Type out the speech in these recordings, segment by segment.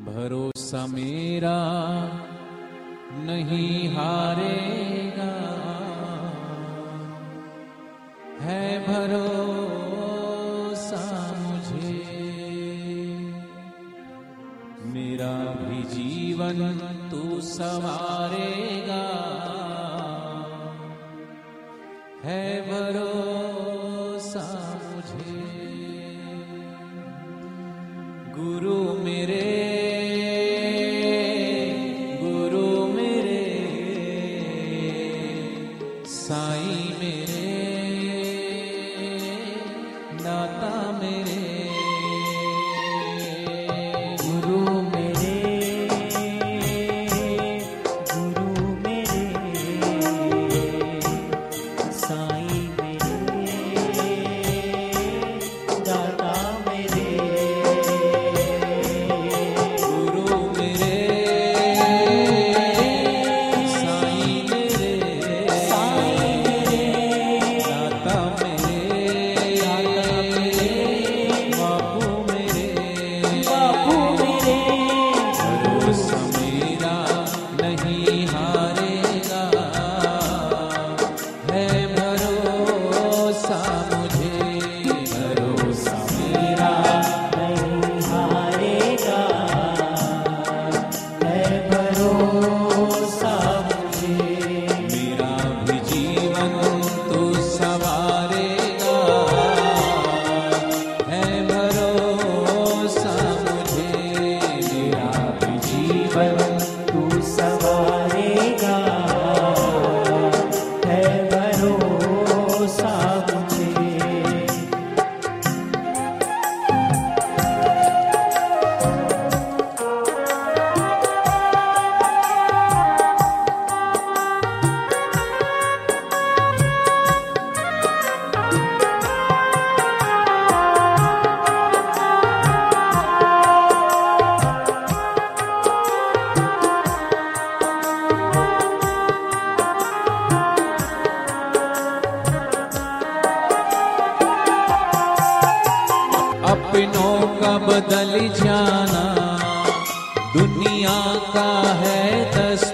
भरोसा मेरा नहीं हारेगा। है भरोसा मुझे। मेरा भी जीवन तू सवारेगा। है भरोसा मुझे। गुरु मेरे मेरे बदल जाना। दुनिया का है दस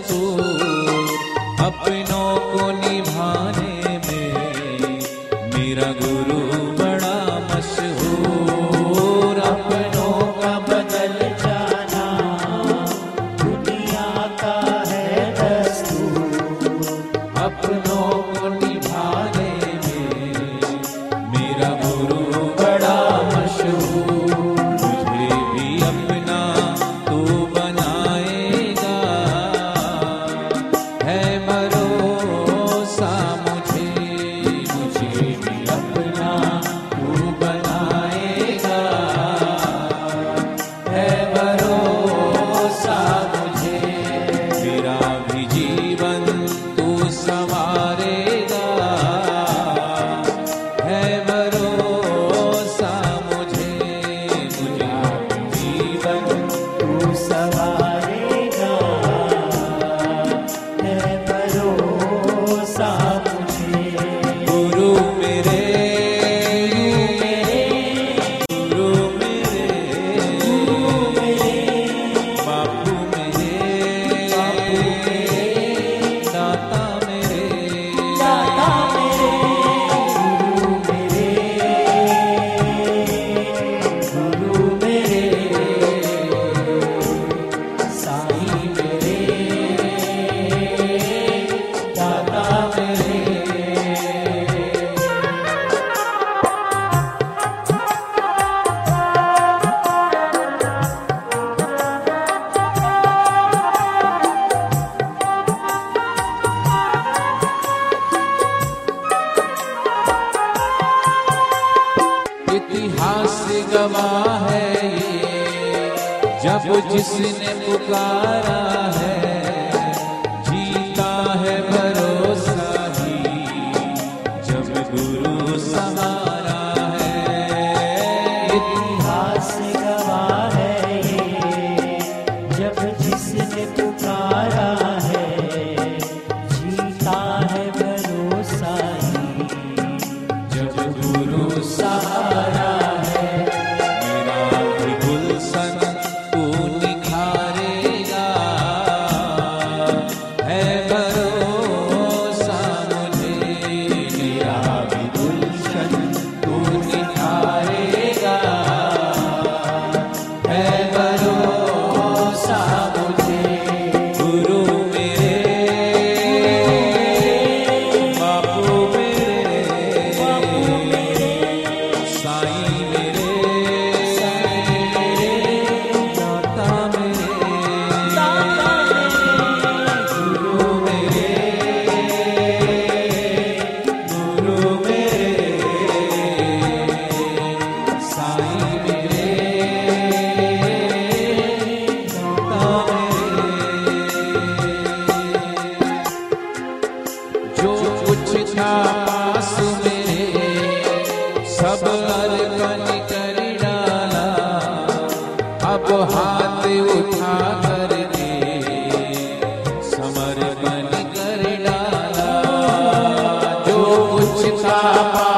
इतिहास गवाह है ये जब जिसने पुकारा है जीता है भरोसा ही जब गुरु समर्पण कर डाला जो कुछ था